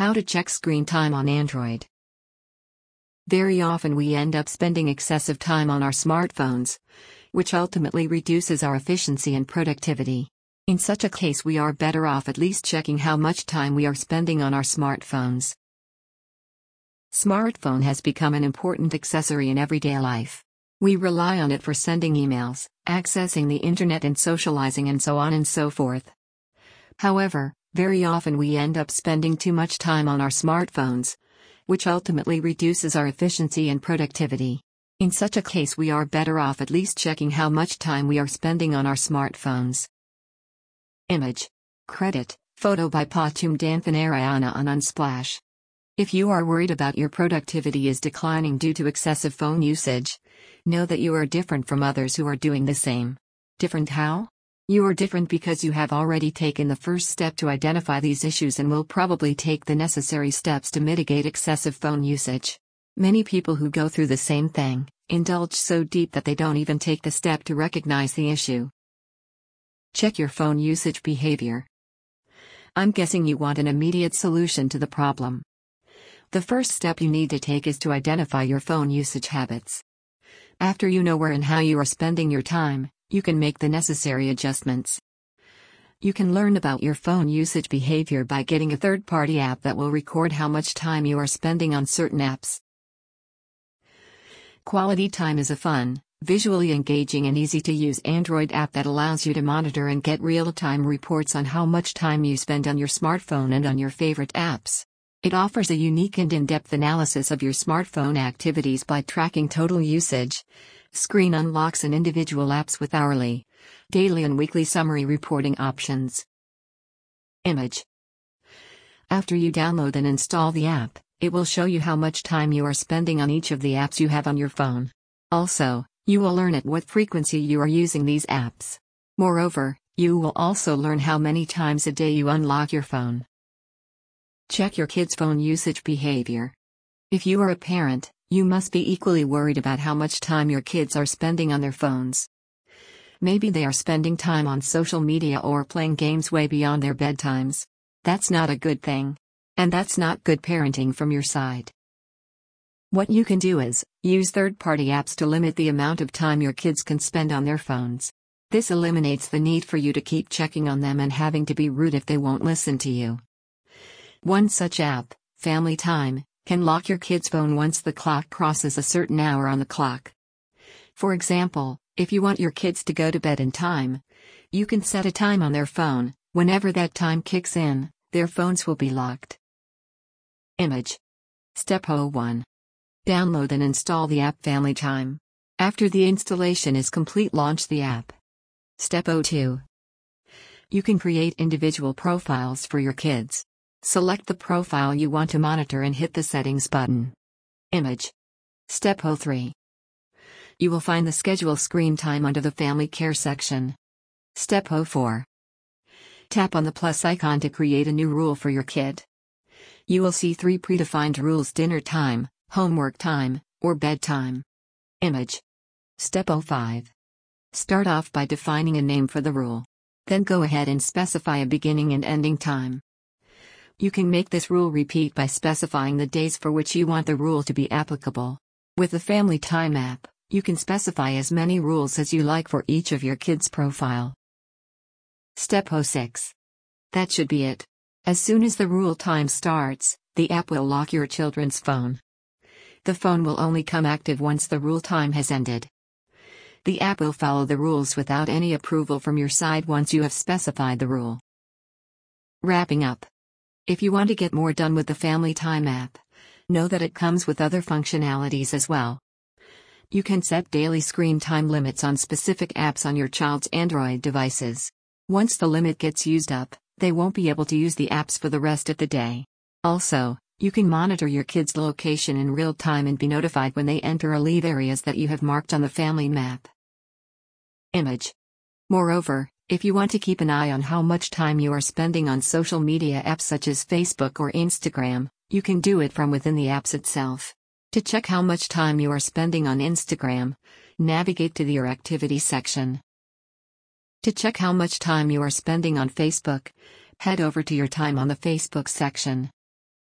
How to check screen time on Android. Very often we end up spending excessive time on our smartphones, which ultimately reduces our efficiency and productivity. In such a case, we are better off at least checking how much time we are spending on our smartphones. Smartphone has become an important accessory in everyday life. We rely on it for sending emails, accessing the internet, and socializing, and so on and so forth. However, very often we end up spending too much time on our smartphones, which ultimately reduces our efficiency and productivity. In such a case, we are better off at least checking how much time we are spending on our smartphones. Image. Credit. Photo by Patum Danfanarayana on Unsplash. If you are worried about your productivity is declining due to excessive phone usage, know that you are different from others who are doing the same. Different how? You are different because you have already taken the first step to identify these issues and will probably take the necessary steps to mitigate excessive phone usage. Many people who go through the same thing indulge so deep that they don't even take the step to recognize the issue. Check your phone usage behavior. I'm guessing you want an immediate solution to the problem. The first step you need to take is to identify your phone usage habits. After you know where and how you are spending your time, you can make the necessary adjustments. You can learn about your phone usage behavior by getting a third party app that will record how much time you are spending on certain apps. Quality Time is a fun, visually engaging, and easy to use Android app that allows you to monitor and get real time reports on how much time you spend on your smartphone and on your favorite apps. It offers a unique and in depth analysis of your smartphone activities by tracking total usage Screen unlocks and individual apps with hourly, daily, and weekly summary reporting options. Image After you download and install the app, it will show you how much time you are spending on each of the apps you have on your phone. Also, you will learn at what frequency you are using these apps. Moreover, you will also learn how many times a day you unlock your phone. Check your kids' phone usage behavior. If you are a parent, you must be equally worried about how much time your kids are spending on their phones. Maybe they are spending time on social media or playing games way beyond their bedtimes. That's not a good thing. And that's not good parenting from your side. What you can do is use third party apps to limit the amount of time your kids can spend on their phones. This eliminates the need for you to keep checking on them and having to be rude if they won't listen to you. One such app, Family Time, can lock your kid's phone once the clock crosses a certain hour on the clock. For example, if you want your kids to go to bed in time, you can set a time on their phone, whenever that time kicks in, their phones will be locked. Image. Step 01. Download and install the app Family Time. After the installation is complete, launch the app. Step 02. You can create individual profiles for your kids. Select the profile you want to monitor and hit the Settings button. Image. Step 03. You will find the Schedule Screen Time under the Family Care section. Step 04. Tap on the plus icon to create a new rule for your kid. You will see three predefined rules dinner time, homework time, or bedtime. Image. Step 05. Start off by defining a name for the rule. Then go ahead and specify a beginning and ending time. You can make this rule repeat by specifying the days for which you want the rule to be applicable. With the Family Time app, you can specify as many rules as you like for each of your kids' profile. Step 06. That should be it. As soon as the rule time starts, the app will lock your children's phone. The phone will only come active once the rule time has ended. The app will follow the rules without any approval from your side once you have specified the rule. Wrapping up. If you want to get more done with the Family Time app, know that it comes with other functionalities as well. You can set daily screen time limits on specific apps on your child's Android devices. Once the limit gets used up, they won't be able to use the apps for the rest of the day. Also, you can monitor your kids' location in real time and be notified when they enter or leave areas that you have marked on the family map. Image. Moreover, if you want to keep an eye on how much time you are spending on social media apps such as Facebook or Instagram, you can do it from within the apps itself. To check how much time you are spending on Instagram, navigate to the Your Activity section. To check how much time you are spending on Facebook, head over to Your Time on the Facebook section.